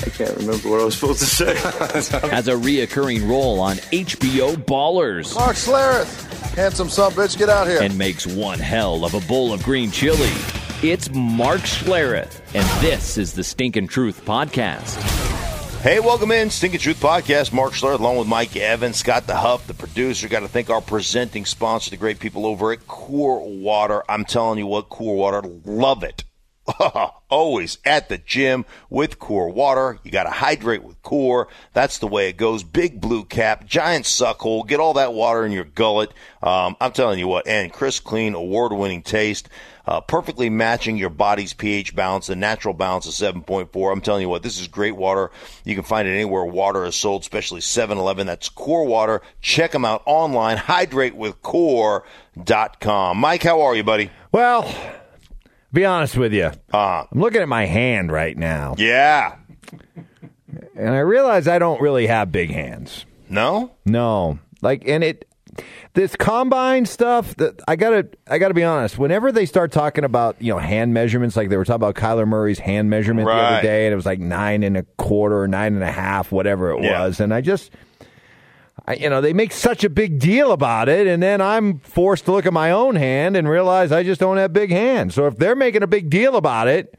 I can't remember what I was supposed to say. Has a reoccurring role on HBO Ballers. Mark Schlereth, handsome son bitch, get out here. And makes one hell of a bowl of green chili. It's Mark Schlereth, and this is the Stinkin' Truth Podcast. Hey, welcome in, Stinkin' Truth Podcast. Mark Schlereth, along with Mike Evans, Scott the Huff, the producer. Got to thank our presenting sponsor, the great people over at Core Water. I'm telling you what, Core Water, love it. Always at the gym with Core Water. You got to hydrate with Core. That's the way it goes. Big blue cap, giant suck hole. Get all that water in your gullet. Um, I'm telling you what, and crisp, clean, award winning taste. Uh, perfectly matching your body's pH balance, the natural balance of 7.4. I'm telling you what, this is great water. You can find it anywhere water is sold, especially 7 Eleven. That's Core Water. Check them out online. HydrateWithCore.com. Mike, how are you, buddy? Well, be honest with you. Uh, I'm looking at my hand right now, yeah. and I realize I don't really have big hands. No? No, like, and it, this combine stuff. That I gotta, I gotta be honest. Whenever they start talking about you know hand measurements, like they were talking about Kyler Murray's hand measurement the other day, and it was like nine and a quarter, nine and a half, whatever it Yeah. was, and I just. I, you know, they make such a big deal about it, and then I'm forced to look at my own hand and realize I just don't have big hands. So if they're making a big deal about it,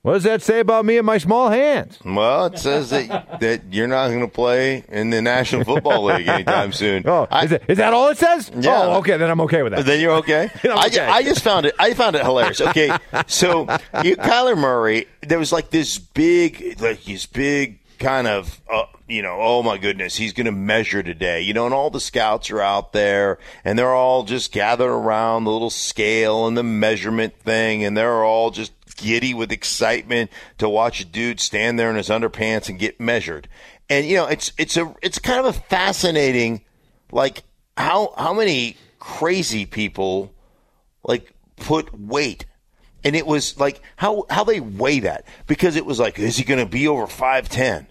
what does that say about me and my small hands? Well, it says that that you're not going to play in the National Football League anytime soon. Oh, I- is, it, is that all it says? Yeah. Oh, okay, then I'm okay with that. Then you're okay. I'm I. I just found it. I found it hilarious. Okay, so you, Kyler Murray, there was like this big, like this big kind of, uh, you know, oh my goodness, he's going to measure today. You know, and all the scouts are out there, and they're all just gathered around the little scale and the measurement thing, and they're all just giddy with excitement to watch a dude stand there in his underpants and get measured. And you know, it's it's a it's kind of a fascinating, like how how many crazy people like put weight and it was like how how they weigh that? Because it was like is he going to be over 510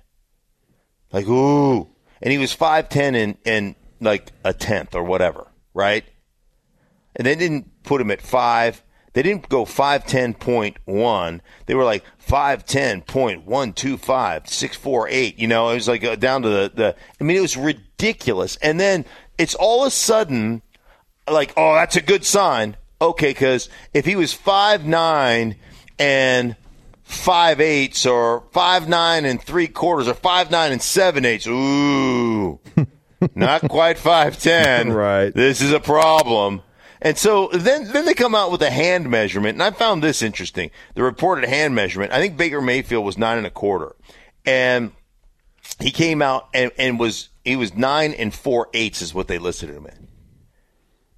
like ooh. And he was 510 and and like a tenth or whatever right? And they didn't put him at 5 they didn't go 510.1 they were like 510.125 648 you know? It was like uh, down to the the i mean it was ridiculous. And then it's all of a sudden like, oh, that's a good sign. Okay, because if he was five nine and five eighths, or five nine and three quarters, or five nine and seven eighths, ooh, not quite five ten. Right. This is a problem. And so then, then they come out with a hand measurement, and I found this interesting. The reported hand measurement. I think Baker Mayfield was nine and a quarter, and he came out and, and was he was nine and four eighths is what they listed him in.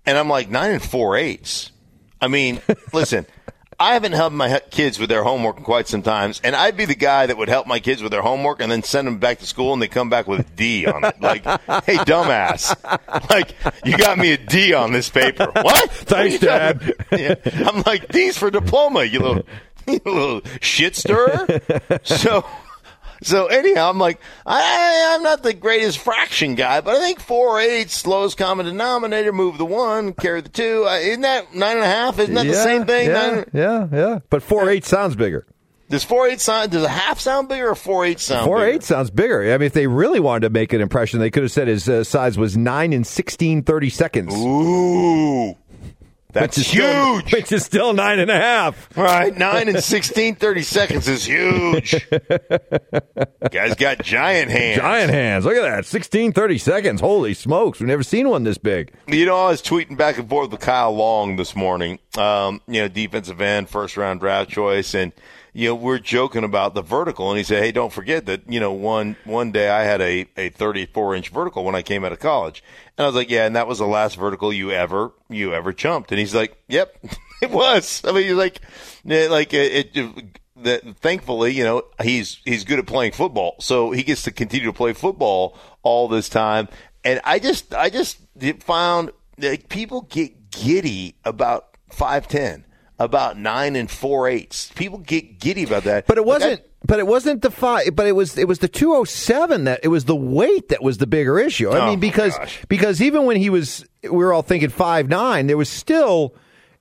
And I'm like, nine and four eighths. I mean, listen, I haven't helped my kids with their homework in quite some times, and I'd be the guy that would help my kids with their homework and then send them back to school, and they come back with a D on it. Like, hey, dumbass, like you got me a D on this paper. What? Thanks, Dad. Yeah. I'm like, D's for diploma, you little, you little shit stirrer. So. So anyhow, I'm like, I, I'm not the greatest fraction guy, but I think four eighths, lowest common denominator, move the one, carry the two. Uh, isn't that nine and a half? Isn't that the same thing? Yeah, Nine- yeah, yeah. But four eight sounds bigger. does four eighths sound? Does a half sound bigger or four eighths sound? Four bigger? eight sounds bigger. I mean, if they really wanted to make an impression, they could have said his uh, size was nine and sixteen thirty seconds. Ooh. That's which huge. Still, which is still nine and a half. Right, nine and 16, 30 seconds is huge. Guy's got giant hands. Giant hands. Look at that. 16, 30 seconds. Holy smokes. We've never seen one this big. You know, I was tweeting back and forth with Kyle Long this morning. Um, you know, defensive end, first round draft choice, and you know, we're joking about the vertical, and he said, "Hey, don't forget that you know one one day I had a a 34 inch vertical when I came out of college." And I was like, "Yeah, and that was the last vertical you ever you ever jumped." And he's like, "Yep, it was." I mean, he's like, like it. it that thankfully, you know, he's he's good at playing football, so he gets to continue to play football all this time. And I just I just found that people get giddy about five ten about nine and four eighths. People get giddy about that. But it wasn't. but it wasn't the five. But it was. It was the two oh seven that it was the weight that was the bigger issue. I Oh, mean, because because even when he was, we were all thinking five nine. There was still.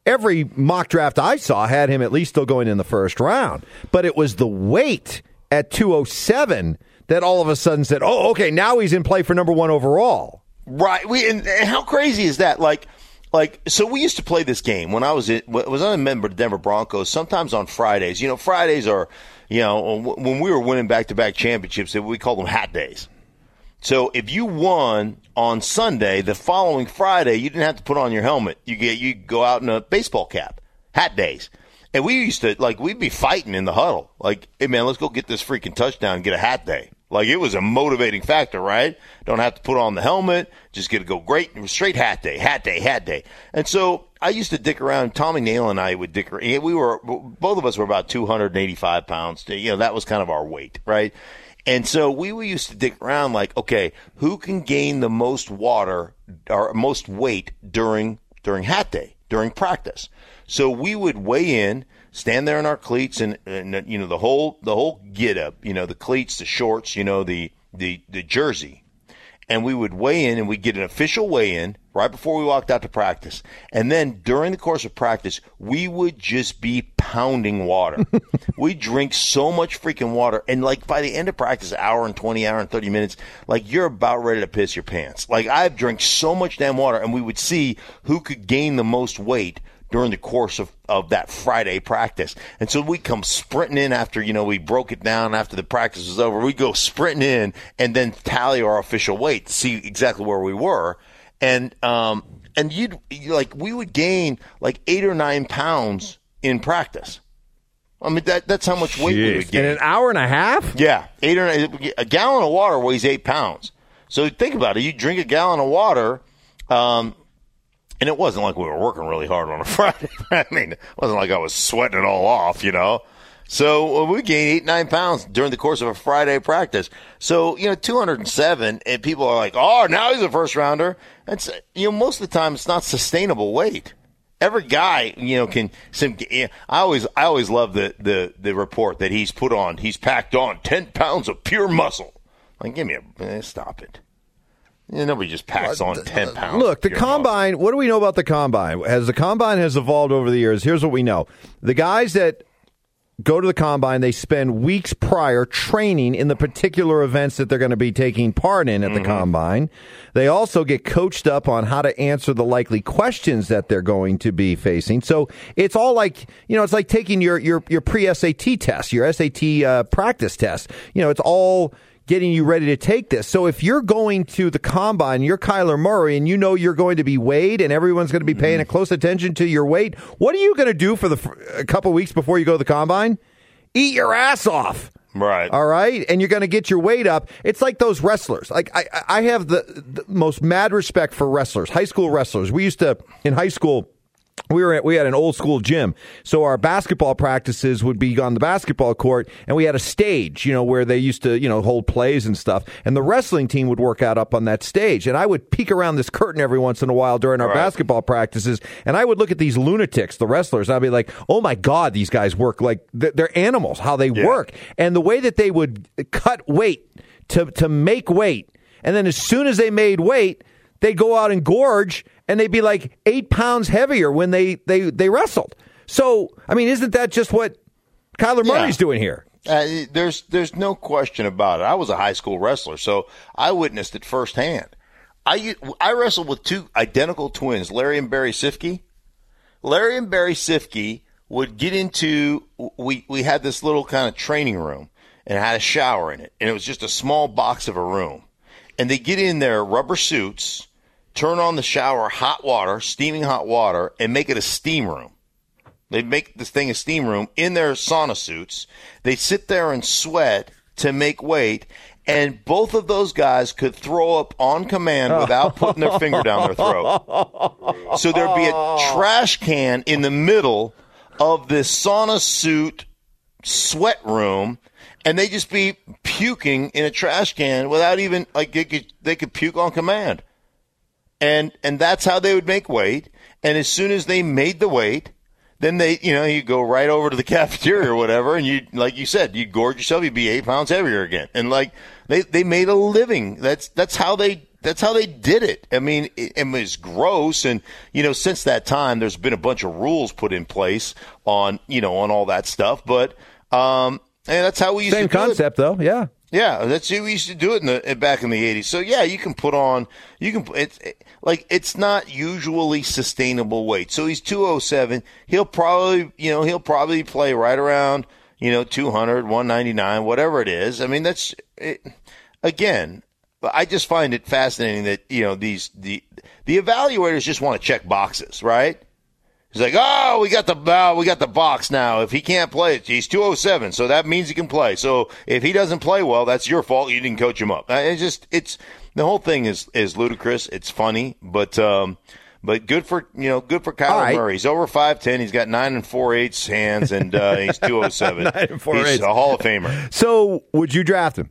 Every mock draft I saw had him at least still going in the first round, but it was the weight at 207 that all of a sudden said, "Oh, okay, now he's in play for number 1 overall." Right. We and, and how crazy is that? Like, like so we used to play this game when I was in, was I a member of the Denver Broncos. Sometimes on Fridays, you know, Fridays are, you know, when we were winning back to back championships, we called them hat days. So if you won on Sunday, the following Friday, you didn't have to put on your helmet. You get you go out in a baseball cap. Hat days. And we used to like we'd be fighting in the huddle. Like, hey man, let's go get this freaking touchdown and get a hat day. Like it was a motivating factor, right? Don't have to put on the helmet, just get to go great straight hat day, hat day, hat day. And so I used to dick around. Tommy Nalen and I would dick around. We were both of us were about 285 pounds. You know, that was kind of our weight, right? And so we were used to dig around like, okay, who can gain the most water or most weight during during hat day, during practice? So we would weigh in, stand there in our cleats and, and you know the whole the whole get up, you know, the cleats, the shorts, you know, the the the jersey. And we would weigh in and we'd get an official weigh in right before we walked out to practice. And then during the course of practice, we would just be pounding water. we drink so much freaking water. And like by the end of practice, hour and 20, hour and 30 minutes, like you're about ready to piss your pants. Like I've drank so much damn water and we would see who could gain the most weight during the course of, of that Friday practice. And so we come sprinting in after, you know, we broke it down after the practice was over. We go sprinting in and then tally our official weight to see exactly where we were. And, um, and you'd, you like, we would gain like eight or nine pounds in practice. I mean, that, that's how much weight we would in an hour and a half? Yeah, eight or nine, a gallon of water weighs eight pounds. So think about it. You drink a gallon of water, um, and it wasn't like we were working really hard on a Friday. I mean, it wasn't like I was sweating it all off, you know. So we gained eight nine pounds during the course of a Friday practice. So you know, two hundred and seven, and people are like, "Oh, now he's a first rounder." That's you know, most of the time it's not sustainable weight. Every guy, you know, can. I always, I always love the the the report that he's put on. He's packed on ten pounds of pure muscle. Like, give me a eh, stop it. Yeah, nobody just packs on ten pounds. Look, the combine. What do we know about the combine? As the combine has evolved over the years, here's what we know: the guys that go to the combine, they spend weeks prior training in the particular events that they're going to be taking part in at the combine. They also get coached up on how to answer the likely questions that they're going to be facing. So it's all like you know, it's like taking your your your pre SAT test, your SAT uh, practice test. You know, it's all getting you ready to take this. So if you're going to the combine, you're Kyler Murray, and you know you're going to be weighed, and everyone's going to be paying mm-hmm. a close attention to your weight, what are you going to do for the f- a couple weeks before you go to the combine? Eat your ass off. Right. All right, and you're going to get your weight up. It's like those wrestlers. Like I, I have the, the most mad respect for wrestlers, high school wrestlers. We used to in high school. We were at, we had an old school gym, so our basketball practices would be on the basketball court, and we had a stage, you know, where they used to, you know, hold plays and stuff. And the wrestling team would work out up on that stage, and I would peek around this curtain every once in a while during our Right. basketball practices, and I would look at these lunatics, the wrestlers. And I'd be like, "Oh my god, these guys work like they're, they're animals. How they work, and the way that they would cut weight to to make weight, and then as soon as they made weight." They'd go out and gorge and they'd be like eight pounds heavier when they, they, they wrestled. So, I mean, isn't that just what Kyler Yeah. Murray's doing here? Uh, there's there's no question about it. I was a high school wrestler, so I witnessed it firsthand. I I wrestled with two identical twins, Larry and Barry Sifke, Larry and Barry Sifke would get into we we had this little kind of training room and had a shower in it, and it was just a small box of a room. And they get in their rubber suits, turn on the shower, hot water, steaming hot water, and make it a steam room. They make this thing a steam room in their sauna suits. They sit there and sweat to make weight, and both of those guys could throw up on command without putting their finger down their throat. So there'd be a trash can in the middle of this sauna suit sweat room, and they just be puking in a trash can without even like they could they could puke on command. And and that's how they would make weight. And as soon as they made the weight, then they, you know, you go right over to the cafeteria or whatever, and you, like you said, you'd gorge yourself, you'd be eight pounds heavier again. And like they, they made a living. That's that's how they that's how they did it. I mean, it, it was gross, and you know, since that time, there's been a bunch of rules put in place on you know on all that stuff. But um, and that's how we used Same to do it. Same concept, though. Yeah. Yeah, that's how we used to do it in the back in the '80s. So yeah, you can put on you can it's it, like it's not usually sustainable weight. So he's 207. He'll probably you know he'll probably play right around you know 200, 199, whatever it is. I mean that's it, again. I just find it fascinating that you know these the the evaluators just want to check boxes, right? He's like, oh, we got the uh, we got the box now. If he can't play, he's 207, so that means he can play. So if he doesn't play well, that's your fault. You didn't coach him up. It's just it's the whole thing is is ludicrous. It's funny, but um, but good for you know good for Kyler right. Murray. He's over five ten. He's got nine and four eighths hands, and uh, he's 207. Nine and four he's eighths. a Hall of Famer. So, would you draft him?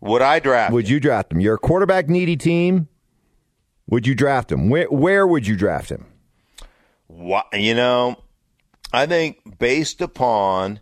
Would I draft? Would you draft him? You're a quarterback needy team. Would you draft him? Where, where would you draft him? Wha- You know, I think based upon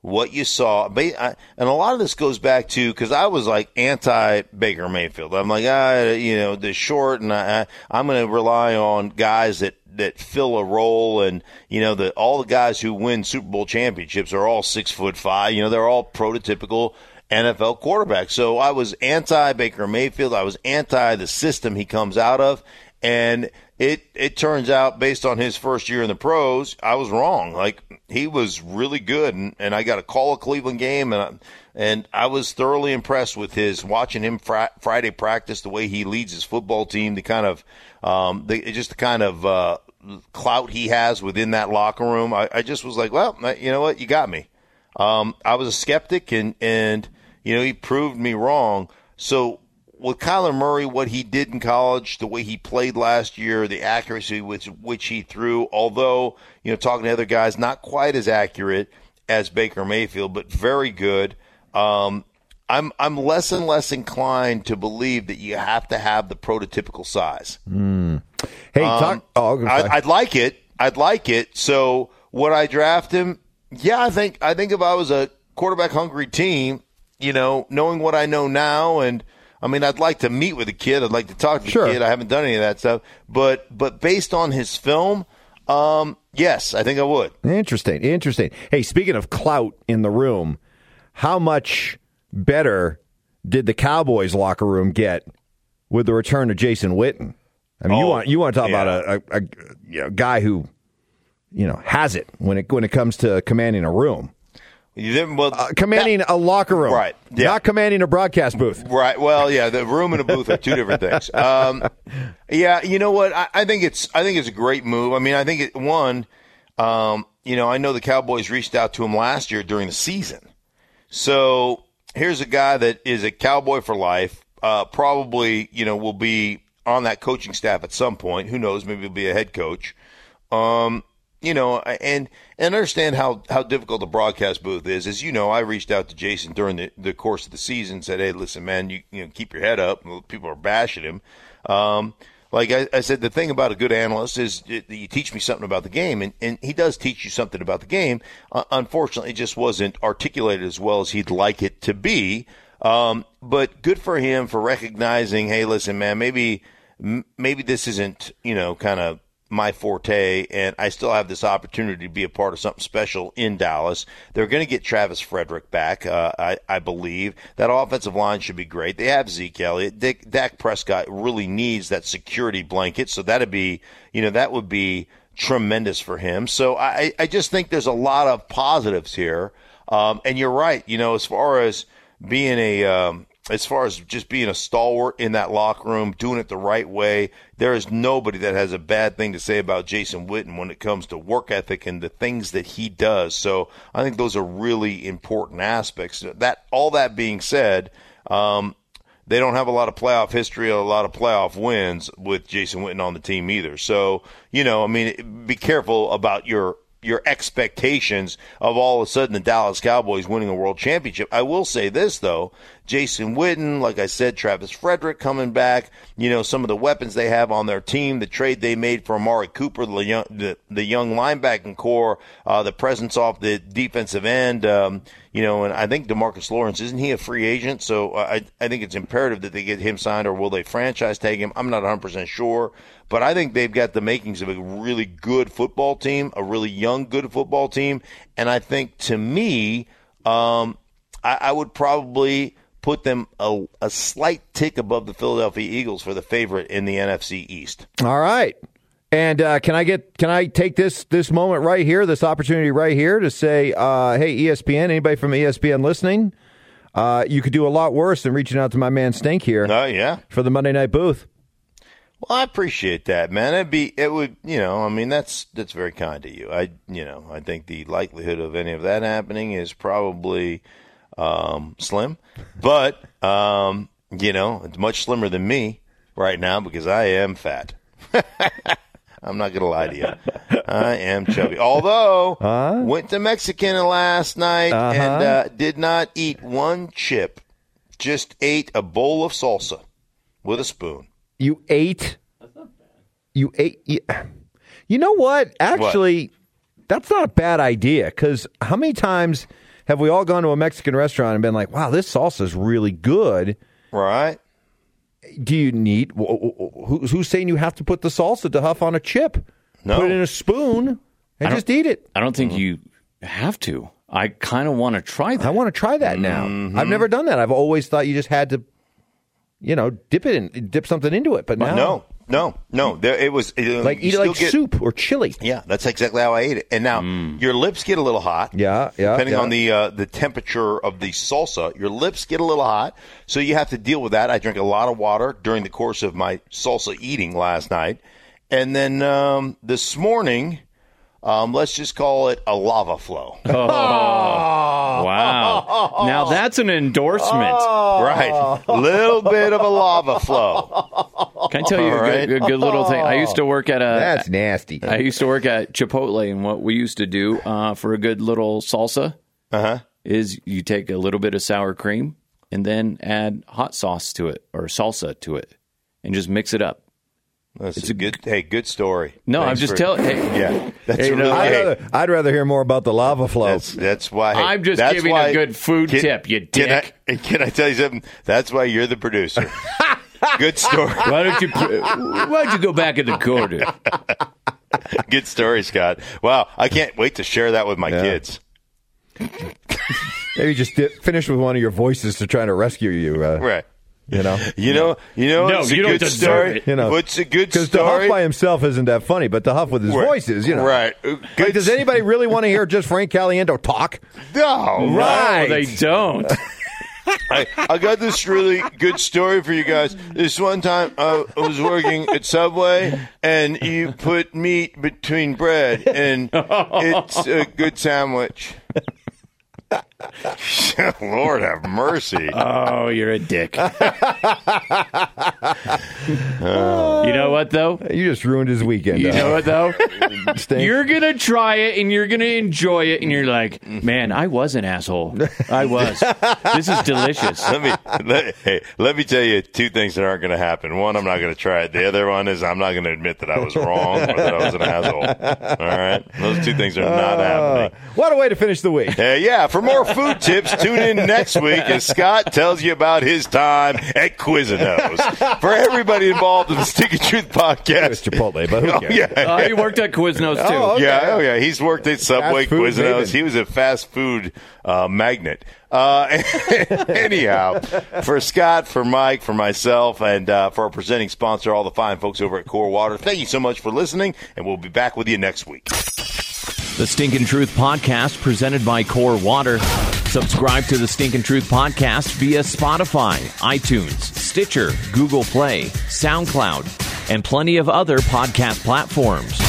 what you saw, and a lot of this goes back to because I was like anti Baker Mayfield. I'm like, ah, you know, the short, and I, I, I'm going to rely on guys that that fill a role, and you know, the all the guys who win Super Bowl championships are all six foot five. You know, they're all prototypical. NFL quarterbacks. So I was anti Baker Mayfield. I was anti the system he comes out of. And it it turns out based on his first year in the pros, I was wrong. Like he was really good, and, and I got a call a Cleveland game, and I, and I was thoroughly impressed with his watching him fri- Friday practice, the way he leads his football team, the kind of um, the, just the kind of uh, clout he has within that locker room. I, I just was like, well, you know what, you got me. Um, I was a skeptic, and and you know he proved me wrong. So with Kyler Murray, what he did in college, the way he played last year, the accuracy with which he threw, although you know talking to other guys, not quite as accurate as Baker Mayfield, but very good. Um, I'm I'm less and less inclined to believe that you have to have the prototypical size. Hey, talk. Oh. I, I'd like it. I'd like it. So would I draft him? Yeah, I think I think if I was a quarterback hungry team, you know, knowing what I know now, and I mean, I'd like to meet with the kid. I'd like to talk to Sure. the kid. I haven't done any of that stuff, but but based on his film, um, yes, I think I would. Interesting. Interesting. Hey, speaking of clout in the room, how much better did the Cowboys locker room get with the return of Jason Witten? I mean, you Oh, want you want to talk yeah. about a, a, a you know, guy who you know has it when it when it comes to commanding a room, Didn't- well, uh, commanding a locker room, Right. Yeah. Not commanding a broadcast booth. Right. Well, yeah, the room and a booth are two different things. Um, yeah, you know what? I, I think it's I think it's a great move. I mean, I think it one. Um, you know, I know the Cowboys reached out to him last year during the season. So here's a guy that is a Cowboy for life. Uh, probably, you know, will be on that coaching staff at some point. Who knows? Maybe he'll be a head coach. Um, you know, and and understand how how difficult the broadcast booth is. As you know, I reached out to Jason during the, the course of the season, said, "Hey, listen, man, you you know, keep your head up." People are bashing him. Um, like I, I said, the thing about a good analyst is that you teach me something about the game, and, and he does teach you something about the game. Uh, unfortunately, it just wasn't articulated as well as he'd like it to be. Um, but good for him for recognizing, hey, listen, man, maybe maybe this isn't you know kind of my forte, and I still have this opportunity to be a part of something special in Dallas. They're going to get Travis Frederick back, uh, I, I believe. That offensive line should be great. They have Zeke Elliott. Dick, Dak Prescott really needs that security blanket, so that'd be, you know, that would be tremendous for him. So I, I just think there's a lot of positives here. Um, and you're right. You know, as far as being a, um, as far as just being a stalwart in that locker room, doing it the right way, there is nobody that has a bad thing to say about Jason Witten when it comes to work ethic and the things that he does. So I think those are really important aspects. That all that being said, um, they don't have a lot of playoff history, a lot of playoff wins with Jason Witten on the team either. So, you know, I mean, be careful about your your expectations of all of a sudden the Dallas Cowboys winning a world championship. I will say this though, Jason Witten, like I said, Travis Frederick coming back, you know, some of the weapons they have on their team, the trade they made for Amari Cooper, the young, the, the young linebacking corps, uh, the presence off the defensive end, um, you know, and I think Demarcus Lawrence, isn't he a free agent? So I, I think it's imperative that they get him signed or will they franchise tag him? I'm not 100% sure. But I think they've got the makings of a really good football team, a really young, good football team. And I think to me, um, I, I would probably put them a, a slight tick above the Philadelphia Eagles for the favorite in the NFC East. All right. And uh, can I get can I take this this moment right here, this opportunity right here to say, uh, hey ESPN, anybody from ESPN listening, uh, you could do a lot worse than reaching out to my man Stink here. Oh yeah, for the Monday Night Booth. Well, I appreciate that, man. It'd be, it would, you know, I mean, that's that's very kind of you. I, you know, I think the likelihood of any of that happening is probably um, slim, but um, you know, it's much slimmer than me right now because I am fat. I'm not gonna lie to you. I am chubby. Although huh? went to Mexican last night uh-huh. and uh, did not eat one chip. Just ate a bowl of salsa with a spoon. You ate. You ate. You, you know what? Actually, what? that's not a bad idea. Because how many times have we all gone to a Mexican restaurant and been like, "Wow, this salsa is really good." Right. Do you need? Who's, who's saying you have to put the salsa to huff on a chip? No. Put it in a spoon and just eat it. I don't think mm-hmm. you have to. I kind of want to try that. I want to try that now. Mm-hmm. I've never done that. I've always thought you just had to you know, dip it in, dip something into it. But now, no, no, no. There, it was it, like eat it like get, soup or chili. Yeah, that's exactly how I ate it. And now mm. your lips get a little hot. Yeah, yeah. Depending yeah. on the uh, the temperature of the salsa, your lips get a little hot, so you have to deal with that. I drank a lot of water during the course of my salsa eating last night, and then um, this morning. Um, let's just call it a lava flow. Oh, wow. Now that's an endorsement. Oh. Right. Little bit of a lava flow. Can I tell you a, right? good, a good, little thing? I used to work at a. That's nasty. I used to work at Chipotle, and what we used to do uh, for a good little salsa uh-huh. is you take a little bit of sour cream and then add hot sauce to it or salsa to it and just mix it up. That's it's a good, hey, good story. No, Thanks I'm just telling. Hey, yeah, that's hey, really. No, I'd, hey, rather, I'd, rather, hear more about the lava flow. That's, that's why. Hey, I'm just that's giving why, a good food can, tip. You can dick. I, can I tell you something? That's why you're the producer. good story. Why don't you? Why don't you go back in the corner? good story, Scott. Wow, I can't wait to share that with my yeah. kids. Maybe just did, finish with one of your voices to try to rescue you. Uh, right. You know, you know, you know. No, it's you a don't good story. it. You know, What's a good story? because the huff by himself isn't that funny, but the huff with his right. voices, you know, right? Like, does anybody really want to hear just Frank Caliendo talk? No, right? No, they don't. I, I got this really good story for you guys. This one time uh, I was working at Subway, and you put meat between bread, and it's a good sandwich. Lord have mercy. Oh, you're a dick. you know what, though? You just ruined his weekend. You know what, though? You're going to try it and you're going to enjoy it, and you're like, man, I was an asshole. I was. This is delicious. Let me let, hey, let me tell you two things that aren't going to happen. One, I'm not going to try it. The other one is I'm not going to admit that I was wrong or that I was an asshole. All right, those two things are not Uh, happening. what a way to finish the week. Uh, yeah, for more food tips, tune in next week as Scott tells you about his time at Quiznos. For everybody involved in the Stinking Truth podcast, It's Chipotle, but who Oh, cares? yeah. Oh, he worked at Quiznos too. Oh, okay. Yeah, oh yeah. He's worked at Subway, Quiznos. maven. He was a fast food uh, magnet. Uh, anyhow, for Scott, for Mike, for myself, and uh, for our presenting sponsor, all the fine folks over at Core Water, thank you so much for listening, and we'll be back with you next week. The Stinkin' Truth Podcast presented by Core Water. Subscribe to the Stinkin' Truth Podcast via Spotify, iTunes, Stitcher, Google Play, SoundCloud, and plenty of other podcast platforms.